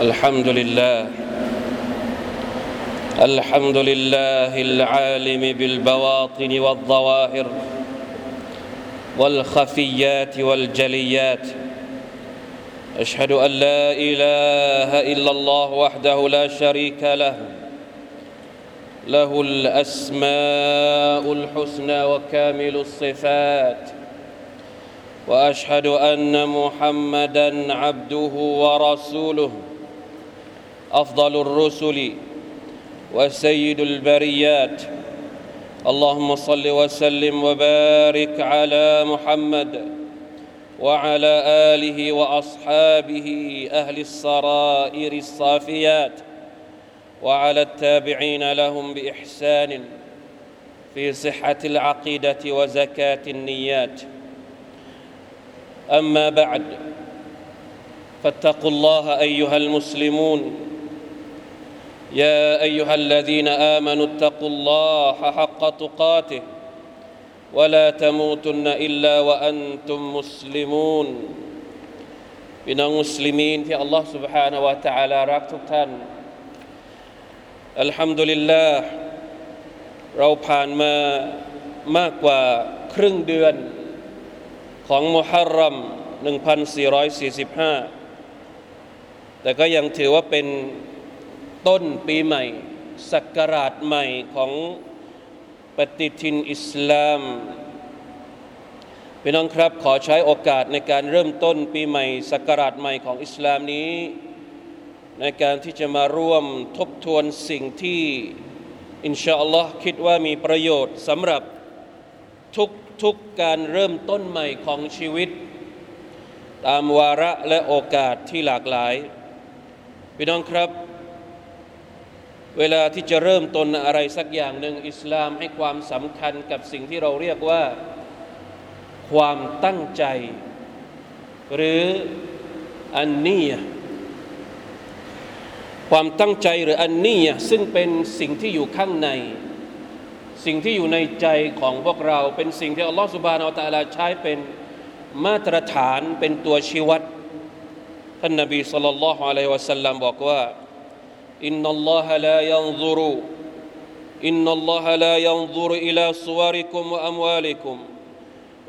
الحمد لله الحمد لله العالم بالبواطن والظواهر والخفيات والجليات اشهد ان لا اله الا الله وحده لا شريك له له الاسماء الحسنى وكامل الصفات وأشهد أن محمدا عبده ورسوله. أفضل الرسل وسيد البريات. اللهم صل وسلم وبارك على محمد وعلى آله وأصحابه أهل السرائر الصافيات وعلى التابعين لهم بإحسان في صحة العقيدة وزكاة النيات. اما بعد فاتقوا الله ايها المسلمون يا ايها الذين امنوا اتقوا الله حق تقاته ولا تموتن الا وانتم مسلمون พี่น้องมุสลิมีนที่อัลลอฮ์ سبحانه และ تعالى รักทุกท่านอัลฮัมดุลิลลาห์เราผ่านมามากกว่าครึ่งเดือน ของมุฮัรรัม1445 แต่ก็ยังถือว่าเป็นต้นปีใหม่ศักราชใหม่ของปฏิทินอิสลามพี่น้องครับ ขอใช้โอกาสในการเริ่มต้นปีใหม่ศักราชใหม่ของอิสลามนี้ ในการที่จะมาร่วมทบทวนสิ่งที่ อินชาอัลลอฮ์คิดว่ามีประโยชน์สำหรับทุก ทุกการเริ่มต้นใหม่ของชีวิต ตามวาระและโอกาสที่หลากหลายพี่น้องครับ เวลาที่จะเริ่มต้นอะไรสักอย่างหนึ่งอิสลามให้ความสำคัญกับสิ่งที่เราเรียกว่า ความตั้งใจ หรืออันนียความตั้งใจหรืออันนียซึ่งเป็นสิ่งที่อยู่ข้างใน สิ่งที่อยู่ในใจของพวกเรา เป็นสิ่งที่อัลลอฮฺสุบานอัลตะลาใช้เป็นมาตรฐานเป็นตัวชี้วัดท่านนบีสุลต่านละฮ์อะลัยฮิวะสัลลัมบอกว่าอินนัลลอฮะลายันซุรุอินนัลลอฮะลายันซุรุอิลาสุวาริกุมวะอัมวาลิกุม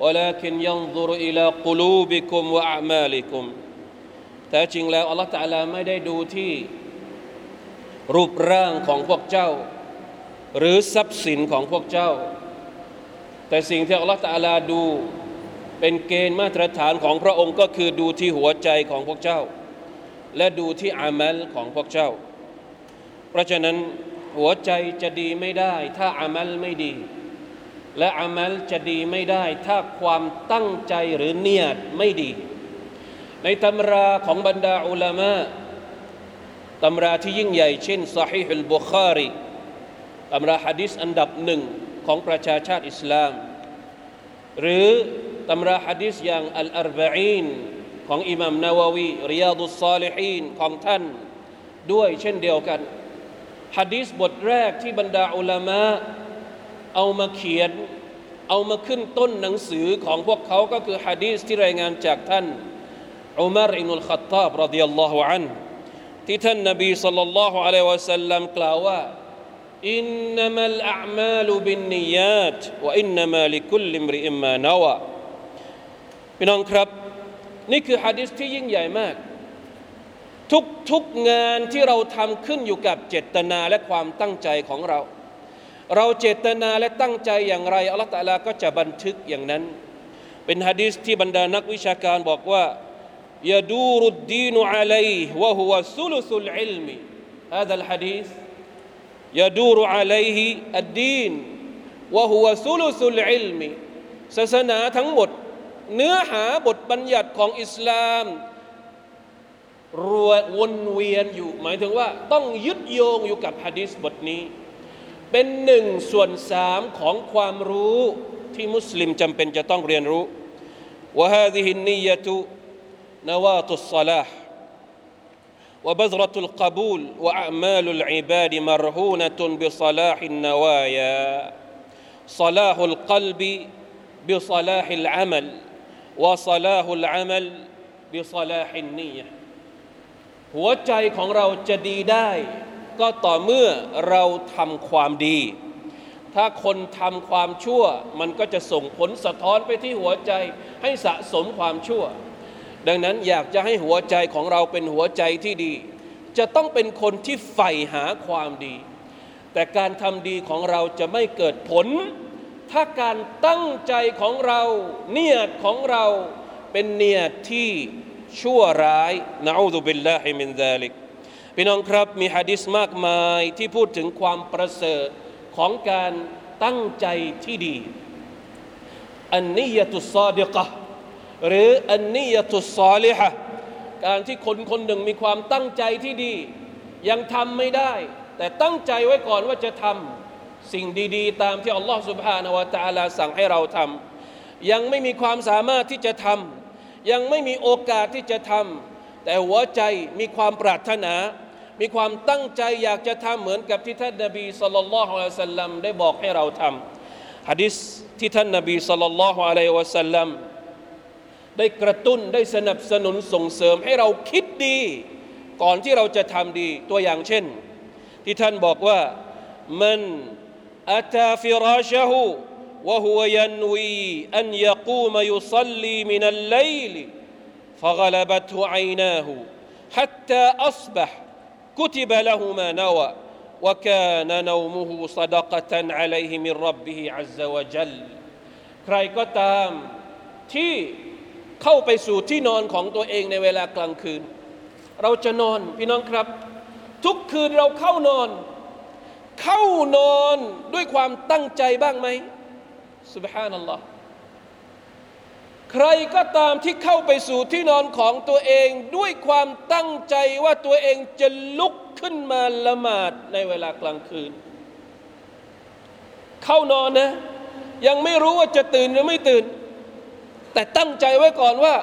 ولكن ينظر إلى قلوبكم وأعمالكم แต่จริงแล้วอัลลอฮฺตะลาไม่ได้ดูที่ รูปร่างของพวกเจ้า หรือทรัพย์สินของพวกเจ้า แต่สิ่งที่อัลลอฮฺตะลาดูเป็นเกณฑ์มาตรฐานของพระองค์ก็คือดูที่หัวใจของพวกเจ้า และดูที่อามัลของพวกเจ้า เพราะฉะนั้นหัวใจจะดีไม่ได้ ถ้าอามัลไม่ดี และอามัลจะดีไม่ได้ ถ้าความตั้งใจหรือเนียดไม่ดี ในตำราของบรรดาอุลามะตำราที่ยิ่งใหญ่เช่นซาฮิฮุลบุคารี ตำราฮะดิษอันดับหนึ่งของประชาชาติอิสลาม หรือตำราฮะดิษอย่างอัลอาร์บะอีนของอิหมัมนาววี ริยาดุสซาลิฮีนของท่านด้วยเช่นเดียวกันฮะดิษบทแรกที่บรรดาอุลามะเอามาเขียน เอามาขึ้นต้นหนังสือของพวกเขาก็คือฮะดีษที่รายงานจากท่านอุมารอินุลขัตตาบรดิยัลลอฮุอันที่ท่านนบีสัลลัลลอฮุอะลัยวะสัลลัมกล่าวว่า อินนัมัลอามาลบินนิยาตวะอินนัมาลิคุลลิมริอิมมานาวะพี่น้องครับ นี่คือฮะดิษที่ยิ่งใหญ่มาก ทุกทุกงานที่เราทำขึ้นอยู่กับเจตนาและความตั้งใจของเรา เราเจตนาและตั้งใจอย่างไรอัลลอฮฺตะลาก็จะบันทึกอย่างนั้น เป็นฮะดีษที่บรรดานักวิชาการบอกว่ายาดูรุดดีนุอะลัยวะฮุวะซุลุสุลอิลมี هذا الحديث يدور عليه الدين وهو ثلث العلم ศาสนาทั้งหมด เนื้อหาบทบัญญัติของอิสลามรวนเวียนอยู่ หมายถึงว่าต้องยึดโยงอยู่กับฮะดีษบทนี้ เป็นหนึ่งส่วนสามของความรู้ที่มุสลิมจำเป็นจะต้องเรียนรู้ وهذه النية نواة الصلاح وبذرة القبول وأعمال العباد مرهونة بصلاح النوايا صلاح القلب بصلاح العمل وصلاح العمل بصلاح النية หัวใจของเราจะดีได้ ก็ต่อเมื่อเราทำความดี ถ้าคนทำความชั่ว มันก็จะส่งผลสะท้อนไปที่หัวใจให้สะสมความชั่ว ดังนั้นอยากจะให้หัวใจของเราเป็นหัวใจที่ดี จะต้องเป็นคนที่ใฝ่หาความดี แต่การทำดีของเราจะไม่เกิดผล ถ้าการตั้งใจของเราเนียดของเราเป็นเนียดที่ชั่วร้ายنعوذ بالله من ذلك พี่น้องครับมีฮะดิษมากมายที่พูดถึงความประเสริฐของการตั้งใจที่ดี النية الصادقة หรือالنية الصالحة การที่คนคนหนึ่งมีความตั้งใจที่ดี ยังทำไม่ได้ แต่ตั้งใจไว้ก่อนว่าจะทำสิ่งดี ๆ ตามที่อัลลอฮฺสุบฮานาวะตาลาสั่งให้เราทำยังไม่มีความสามารถที่จะทำยังไม่มีโอกาสที่จะทำแต่หัวใจมีความปรารถนา มีความตั้งใจอยากจะทำเหมือนกับที่ท่านนบีสุลต่านละฮ์อัลสลัมได้บอกให้เราทำฮะดิษที่ท่านนบีสุลต่านละฮ์สัลลัม ได้กระตุ้นได้สนับสนุนส่งเสริมให้เราคิดดี ก่อนที่เราจะทำดีตัวอย่างเช่น ที่ท่านบอกว่ามันอัตาฟิราชหู وهو ينوي أن يقوم يصلي من الليل فغلبته عيناه حتى أصبح كتب له ما نوى وكان نومه صدقة عليه من ربه عز وجل ใครก็ตามที่ เข้าไปสู่ที่นอนของตัวเองในเวลากลางคืน เราจะนอนพี่น้องครับ ทุกคืนเราเข้านอน เข้านอนด้วยความตั้งใจบ้างไหมสุบฮานัลลอฮ์ใครก็ตามที่เข้าไปสู่ที่นอนของตัวเองด้วยความตั้งใจว่าตัวเองจะลุกขึ้นมาละหมาดในเวลากลางคืน เข้านอนนะ ยังไม่รู้ว่าจะตื่นหรือไม่ตื่น แต่ตั้งใจไว้ก่อนว่า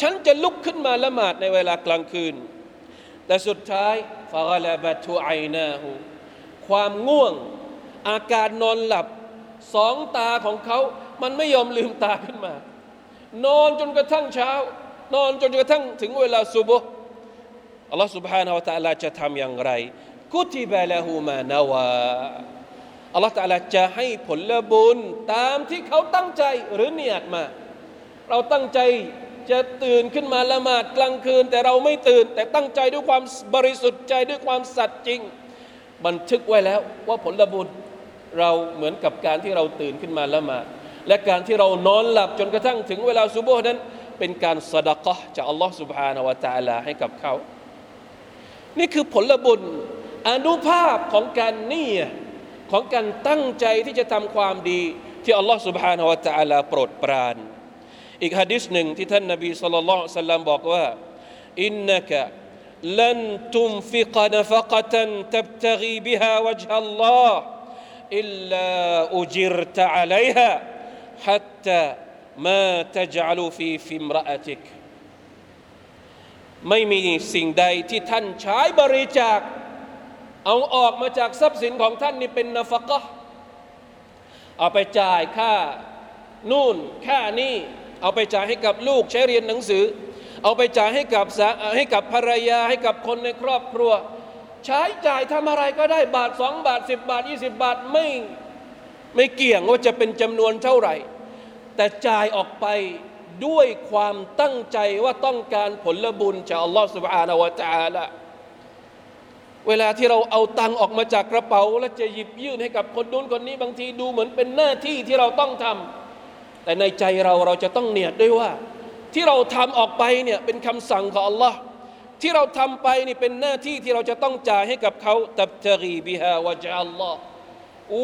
ฉันจะลุกขึ้นมาละหมาดในเวลากลางคืน แต่สุดท้ายฟาลาบัตุไอนาหูความง่วงอาการนอนหลับสองตาของเขา มันไม่ยอมลืมตาขึ้นมา นอนจนกระทั่งเช้า นอนจนกระทั่งถึงเวลาซุบฮ์อัลลอฮ์ سبحانه และ تعالى จะทำอย่างไร กุติบะละหูมานาวาอัลลอฮ์ تعالى จะให้ผลบุญตามที่เขาตั้งใจหรือเนียดมา เราตั้งใจจะตื่นขึ้นมาละหมาดกลางคืน แต่เราไม่ตื่น แต่ตั้งใจด้วยความบริสุทธิ์ใจด้วยความสัตย์จริง บันทึกไว้แล้วว่าผลบุญเราเหมือนกับการที่เราตื่นขึ้นมาละหมาดและการที่เรานอนหลับจนกระทั่งถึงเวลาซุบฮ์นั้น เป็นการสดะกะจากอัลลอฮ์ سبحانه และ تعالى ให้กับเขา นี่คือผลบุญอนุภาพของการนี่ของการตั้งใจที่จะทำความดี ที่อัลลอฮ์ سبحانه และ تعالى โปรดปราน อีกฮะดิษหนึ่งที่ท่านนบีสุลต่านสัลลัมบอกว่าอินนักลันตุมฟิกนฟกตันตับตกีบิฮาวะจฮัลลอฮ์ إلا أجرت عليها حتى ما تجعل في في امرأتك ไม่มีสิ่งใดที่ท่านใช้บริจาค เอาออกมาจากทรัพย์สินของท่านนี่เป็นนฟกะเอาไปจ่ายค่านู่นค่านี่ เอาไปจ่ายให้กับลูกใช้เรียนหนังสือ เอาไปจ่ายให้กับให้กับภรรยาให้กับคนในครอบครัว ใช้จ่ายทำอะไรก็ได้บาทสองบาทสิบบาทยี่สิบบาทไม่ไม่เกี่ยงว่าจะเป็นจำนวนเท่าไหร่ แต่จ่ายออกไปด้วยความตั้งใจว่าต้องการผลบุญจากอัลลอฮฺสุบฮานาวะจาละเวลาที่เราเอาตังออกมาจากกระเป๋า แล้วจะหยิบยื่นให้กับคนนู้นคนนี้บางทีดูเหมือนเป็นหน้าที่ที่เราต้องทำ แต่ในใจเราเราจะต้องเนียดด้วยว่า ที่เราทำออกไปเนี่ยเป็นคำสั่งของอัลลอฮ์ที่เราทำไปนี่เป็นหน้าที่ที่เราจะต้องจ่ายให้กับเขาตับตรีบิฮาวะจัลลอฮ์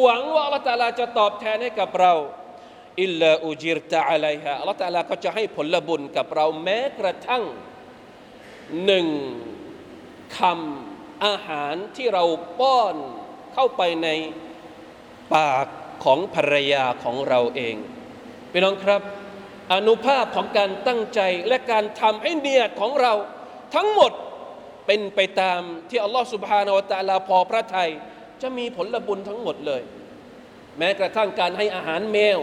หวังว่าอัลลอฮฺตาลาจะตอบแทนให้กับเราอิลลาอุจิรตะอะลัยฮะอัลลอฮฺตาลาก็จะให้ผลบุญกับเราแม้กระทั่งหนึ่งคำอาหารที่เราป้อนเข้าไปในปากของภรรยาของเราเอง พี่น้องครับ อนุภาพของการตั้งใจและการทำให้เนียดของเราทั้งหมดเป็นไปตามที่อัลลอฮฺสุบฮานาวะตะลาพอพระทัยจะมีผลบุญทั้งหมดเลย แม้กระทั่งการให้อาหารแมว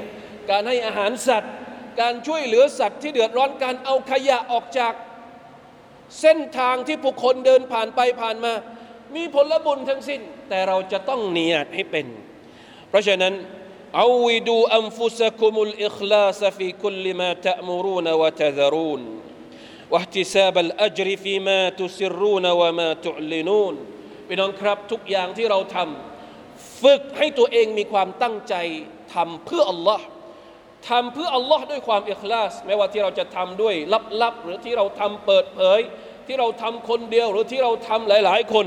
การให้อาหารสัตว์ การช่วยเหลือสัตว์ที่เดือดร้อนการเอาขยะออกจาก เส้นทางที่ผู้คนเดินผ่านไปผ่านมา มีผลบุญทั้งสิ้น แต่เราจะต้องเนียดให้เป็น เพราะฉะนั้น عودوا أنفسكم الإخلاص في كل ما تأمرون وتذرون واحتساب الأجر فيما تسرون وما تعلنون พี่น้องครับทุกอย่างที่เราทำฝึกให้ตัวเองมีความตั้งใจทำเพื่ออัลลอฮ์ทำเพื่ออัลลอฮ์ด้วยความอิคลาสไม่ว่าที่เราจะทำด้วยลับๆ หรือที่เราทำเปิดเผย ที่เราทำคนเดียว หรือที่เราทำหลายๆคน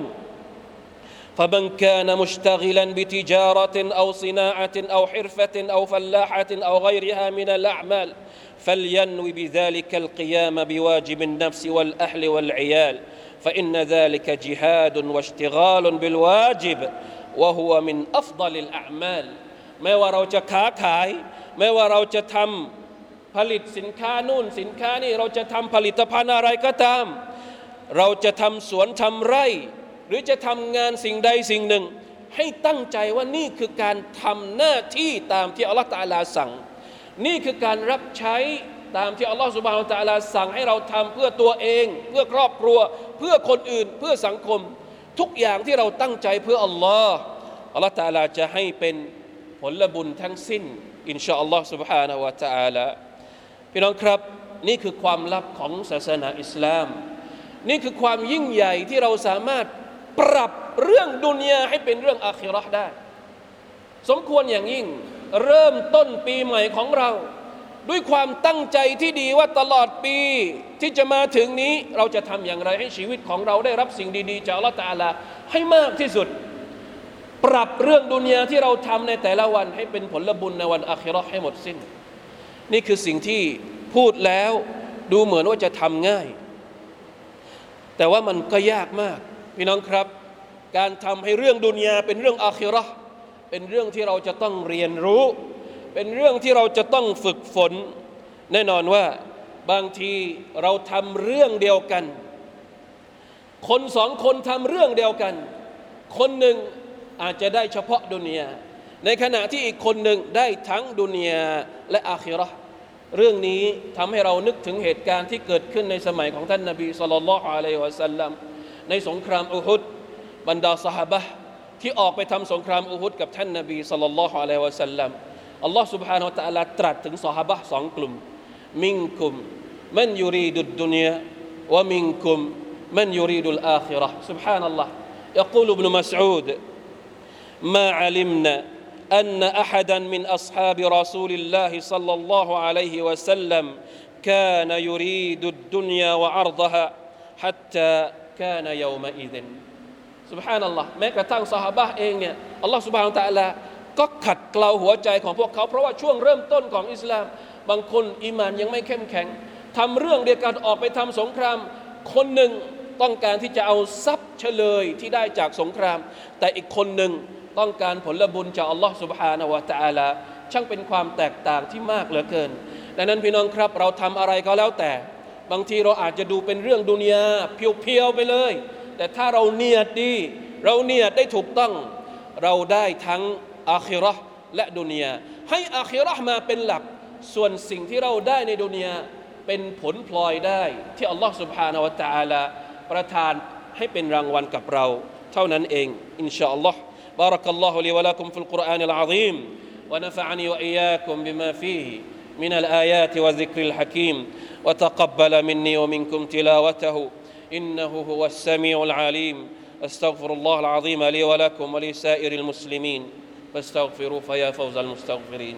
فمن كان مشتغلا بتجارة أو صناعة أو حرفة أو فلاحة أو غيرها من الأعمال فلينوي بذلك القيام بواجب النفس والأهل والعيال فإن ذلك جهاد واشتغال بالواجب وهو من أفضل الأعمال ไม่ว่าเราจะค้าขาย ไม่ว่าเราจะทำผลิตสินค้านู่นสินค้านี่เราจะทำผลิตภัณฑ์อะไรก็ตาม เราจะทำสวนทำไร่ หรือจะทำงานสิ่งใดสิ่งหนึ่ง ให้ตั้งใจว่านี่คือการทำหน้าที่ตามที่อัลลอฮฺตาลาสั่ง นี่คือการรับใช้ตามที่อัลลอฮฺสุบฮานตะลาสั่งให้เราทำเพื่อตัวเอง เพื่อครอบครัว เพื่อคนอื่น เพื่อสังคม ทุกอย่างที่เราตั้งใจเพื่ออัลลอฮ์อัลลอฮฺตาลาจะให้เป็นผลบุญทั้งสิ้น อินชาอัลลอฮ์ سبحانه และ تعالى พี่น้องครับ นี่คือความลับของศาสนาอิสลาม นี่คือความยิ่งใหญ่ที่เราสามารถ ปรับเรื่องดุนยาให้เป็นเรื่องอาคิราะห์ได้ สมควรอย่างยิ่งเริ่มต้นปีใหม่ของเรา ด้วยความตั้งใจที่ดีว่าตลอดปีที่จะมาถึงนี้เราจะทำอย่างไรให้ชีวิตของเราได้รับสิ่งดี ๆ จากอัลลอฮฺตาลาให้มากที่สุด ปรับเรื่องดุนยาที่เราทำในแต่ละวันให้เป็นผลบุญในวันอาคิราะห์ให้หมดสิ้น นี่คือสิ่งที่พูดแล้วดูเหมือนว่าจะทำง่าย แต่ว่ามันก็ยากมาก พี่น้องครับ การทำให้เรื่องดุนยาเป็นเรื่องอาคิราะเป็นเรื่องที่เราจะต้องเรียนรู้ เป็นเรื่องที่เราจะต้องฝึกฝน แน่นอนว่าบางทีเราทำเรื่องเดียวกัน คนสองคนทำเรื่องเดียวกัน คนหนึ่งอาจจะได้เฉพาะดุนยาในขณะที่อีกคนหนึ่งได้ทั้งดุนยาและอาคิราะเรื่องนี้ทำให้เรานึกถึงเหตุการณ์ที่เกิดขึ้นในสมัยของท่านนาบีสุลต่านละฮ์อะลัยฮิวะสัลลัม ในสงครามอุฮุดบรรดาสหบะที่ออกไปทำสงครามอุฮุดกับท่านนาบีสุลต่านละฮ์อะลัยฮิวะสัลลัมอัลลอฮ์ سبحانه และ تعالى ตรัสถึงสหบะสองกลุ่มมิงคุมมันยูรีดุดดุนยาวะมิงคุมมันยูรีดุลอาคิเราะห์ سبحان الله يقول ابن مسعود ما علمنا أن أحدا من أصحاب رسول الله صلى الله عليه وسلم كان يريد الدنيا وعرضها حتى กานายมาอีดินสุบฮานัลลอฮ์แม้กระทั่งสหบะเองเนี่ยอัลลอฮ์สุบฮานะตะลาก็ขัดเกลาหัวใจของพวกเขา เพราะว่าช่วงเริ่มต้นของอิสลาม บางคนอิมานยังไม่เข้มแข็ง ทำเรื่องเดียวกันออกไปทำสงคราม คนหนึ่งต้องการที่จะเอาทรัพย์เฉลยที่ได้จากสงคราม แต่อีกคนหนึ่งต้องการผลบุญจากอัลลอฮ์สุบฮานาวะตะอาลาช่างเป็นความแตกต่างที่มากเหลือเกินดังนั้นพี่น้องครับเราทำอะไรก็แล้วแต่ บางทีเราอาจจะดูเป็นเรื่องดุนยาเพียวๆไปเลย แต่ถ้าเราเนียดดี เราเนียดได้ถูกต้อง เราได้ทั้งอาคิเราะห์และดุนยาให้อาคิเราะห์มาเป็นหลัก ส่วนสิ่งที่เราได้ในดุนยาเป็นผลพลอยได้ ที่อัลลอฮ์ سبحانه และ تعالى ประทานให้เป็นรางวัลกับเรา เท่านั้นเองอินชาอัลลอฮ์ بارك الله لي ولكم في القرآن العظيم ونفعني وإياكم بما فيه من الآيات والذكر الحكيم وتقبل مني ومنكم تلاوته إنه هو السميع العليم. أستغفر الله العظيم لي ولكم ولسائر المسلمين. فاستغفروا فيا فوز المستغفرين.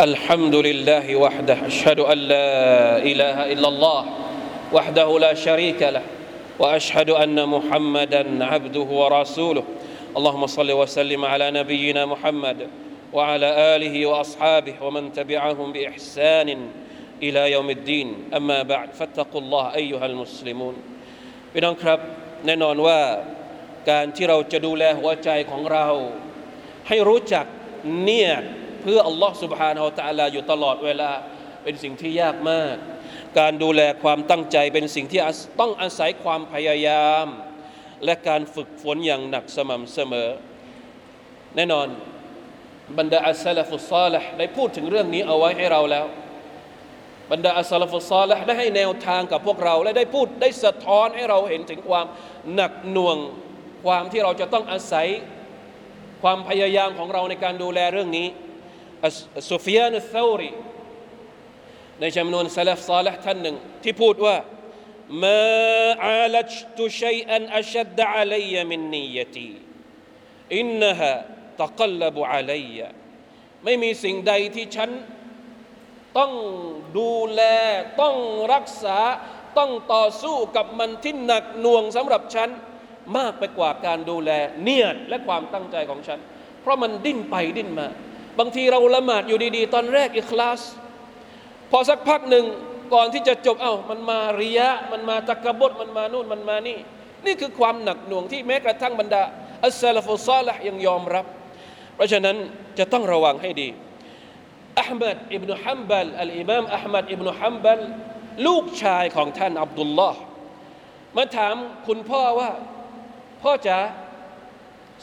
الحمد لله وحده. أشهد أن لا إله إلا الله وحده لا شريك له. وأشهد أن محمدا عبده ورسوله اللهم صل وسلم على نبينا محمد وعلى آله وأصحابه ومن تبعهم بإحسان إلى يوم الدين أما بعد فاتقوا الله أيها المسلمون พี่น้องครับแน่นอนว่าการที่เราจะดูแลหัวใจของเรา ให้รู้จักเนี่ยเพื่ออัลลอฮ์ سبحانه และ تعالى อยู่ตลอดเวลาเป็นสิ่งที่ยากมาก การดูแลความตั้งใจเป็นสิ่งที่ต้องอาศัยความพยายาม และการฝึกฝนอย่างหนักสม่ำเสมอ แน่นอนบรรดาอัสลฟุซาลห์ได้พูดถึงเรื่องนี้เอาไว้ให้เราแล้ว บรรดาอัสลฟุซาลห์ได้ให้แนวทางกับพวกเรา และได้พูดได้สะท้อนให้เราเห็นถึงความหนักหน่วงความที่เราจะต้องอาศัยความพยายามของเราในการดูแลเรื่องนี้สุฟยานุซารี ในจำนวนซาลฟซาลห์ท่านหนึ่ง ที่พูดว่ามาอาลัจตุชัยอันอัชดดะอาลัยมินนียตีอินนฮะตะกลบุอัลัยไม่มีสิ่งใดที่ฉัน ต้องดูแล ต้องรักษา ต้องต่อสู้กับมันที่หนักหน่วงสำหรับฉัน มากไปกว่าการดูแล เนียดและความตั้งใจของฉัน เพราะมันดิ้นไปดิ้นมา บางทีเราละหมาดอยู่ดีๆ ตอนแรกอิคลาส พอสักพักหนึ่งก่อนที่จะจบเอา้ามันมาริยะมันมาตะกบดมันมานู่นมันมานี่ นี่คือความหนักหน่วงที่แม้กระทั่งบรรดาอัสซาลฟุซาละยังยอมรับ เพราะฉะนั้นจะต้องระวังให้ดีอัลมัดอิบนุฮัมบัลอัลอิมามอัลมัดอิบนุฮัมบัลลูกชายของท่านอับดุลลอฮ์มาถามคุณพ่อว่า พ่อจะ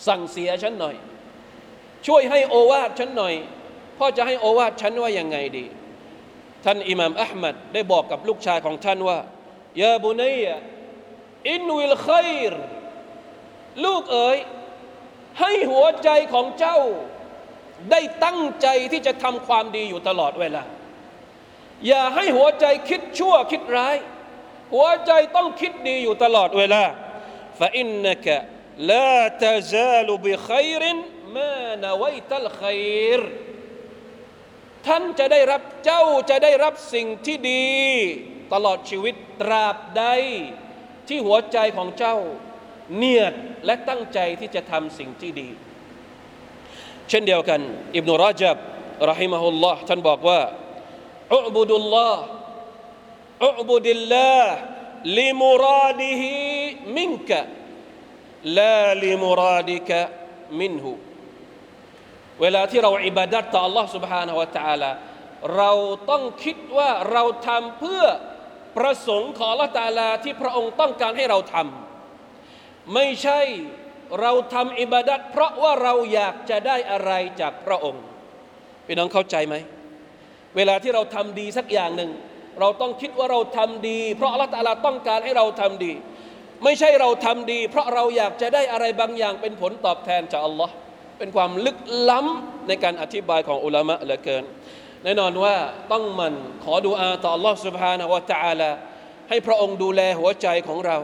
สั่งเสียฉันหน่อย ช่วยให้โอวาทฉันหน่อย พ่อจะให้โอวาทฉันว่ายังไงดี ท่านอิหม่ามอัลมัดได้บอกกับลูกชายของท่านว่ายาบุนัยอินวิลขัยรลูกเอ๋ยให้หัวใจของเจ้า ได้ตั้งใจที่จะทำความดีอยู่ตลอดเวลา อย่าให้หัวใจคิดชั่วคิดร้าย หัวใจต้องคิดดีอยู่ตลอดเวลา فإنك لا تزال بخير ما نويت الخير ท่านจะได้รับเจ้าจะได้รับสิ่งที่ดี ตลอดชีวิตตราบใดที่หัวใจของเจ้า เนียดและตั้งใจที่จะทำสิ่งที่ดี เช่นเดียวกัน อิบนุราจับรหิมะฮุลลอฮ์ท่านบอกว่าอุบุดุลลอฮ์อุบุดิลลาห์ลิมุราดิฮิมินกะลาลิมุราดิกะมินหู เวลาที่เราอิบาดัตต่อ Allah سبحانه และ تعالى เราต้องคิดว่าเราทำเพื่อประสงค์ของ Allah ت ع ا ل ที่พระองค์ต้องการให้เราทำไม่ใช่เราทำอิบาดัตเพราะว่าเราอยากจะได้อะไรจากพระองค์พี่น้องเข้าใจไหม เวลาที่เราทำดีสักอย่างหนึ่ง เราต้องคิดว่าเราทำดี เพราะ Allah ت ع ا ل ต้องการให้เราทำดี ไม่ใช่เราทำดี เพราะเราอยากจะได้อะไรบางอย่างเป็นผลตอบแทนจาก Allah ์ เป็นความลึกล้ำในการอธิบายของอุลามะเหลือเกิน แน่นอนว่าต้องมันขอดูอาต่ออัลลอฮ์ سبحانه และ تعالى ให้พระองค์ดูแลหัวใจของเรา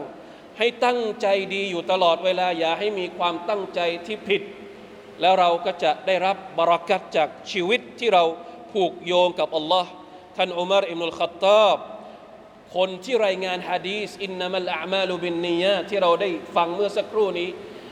ให้ตั้งใจดีอยู่ตลอดเวลาอย่าให้มีความตั้งใจที่ผิด แล้วเราก็จะได้รับบารักัตจากชีวิตที่เราผูกโยงกับอัลลอฮ์ท่านอุมารอิมนุลขัตตาบคนที่รายงานฮะดีสอินนามัลอามาลุบินนียะที่เราได้ฟังเมื่อสักครู่นี้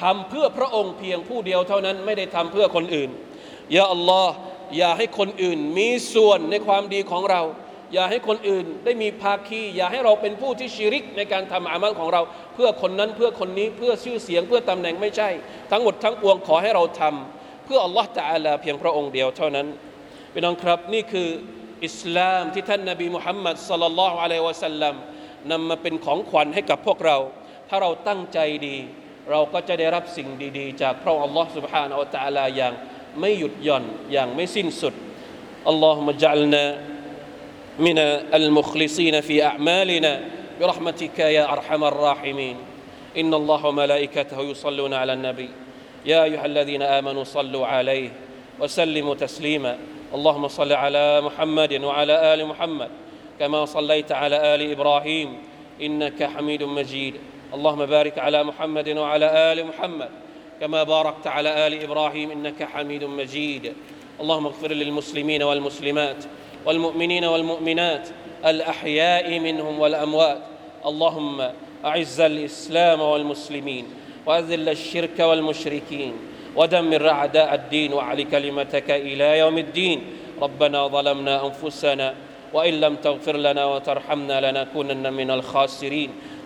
ทำเพื่อพระองค์เพียงผู้เดียวเท่านั้นไม่ได้ทำเพื่อคนอื่นยาอัลลอฮ์อย่าให้คนอื่นมีส่วนในความดีของเรา อย่าให้คนอื่นได้มีภาคี อย่าให้เราเป็นผู้ที่ชิริกในการทำอามัลของเรา เพื่อคนนั้นเพื่อคนนี้เพื่อชื่อเสียงเพื่อตำแหน่งไม่ใช่ ทั้งหมดทั้งปวงขอให้เราทำเพื่ออัลลอฮ์ตะอาลาเพียงพระองค์เดียวเท่านั้นพี่น้องครับนี่คืออิสลามที่ท่านนบีมุฮัมมัดสลลัลลอฮุอะลัยวะสัลลัมนำมาเป็นของขวัญให้กับพวกเรา ถ้าเราตั้งใจดี เราก็จะได้รับสิ่งดีๆ จากพระองค์อัลลอฮ์ سبحانه และ تعالى อย่างไม่หยุดหย่อนอย่างไม่สิ้นสุดอัลลอฮุมะจัลนา من المخلصين في أعمالنا برحمتك يا أرحم الراحمين إن الله وملائكته يصلون على النبي يا أيها الذين آمنوا صلوا عليه وسلموا تسليما اللهم صل على محمد وعلى ال محمد كما صليت على ال ابراهيم انك حميد مجيد اللهم بارك على محمد وعلى آل محمد كما باركت على آل إبراهيم إنك حميد مجيد. اللهم اغفر للمسلمين والمسلمات والمؤمنين والمؤمنات الأحياء منهم والأموات. اللهم أعز الإسلام والمسلمين وأذل الشرك والمشركين ودمر أعداء الدين وعلي كلمتك إلى يوم الدين. ربنا ظلمنا أنفسنا وإن لم تغفر لنا وترحمنا لنكونن من الخاسرين.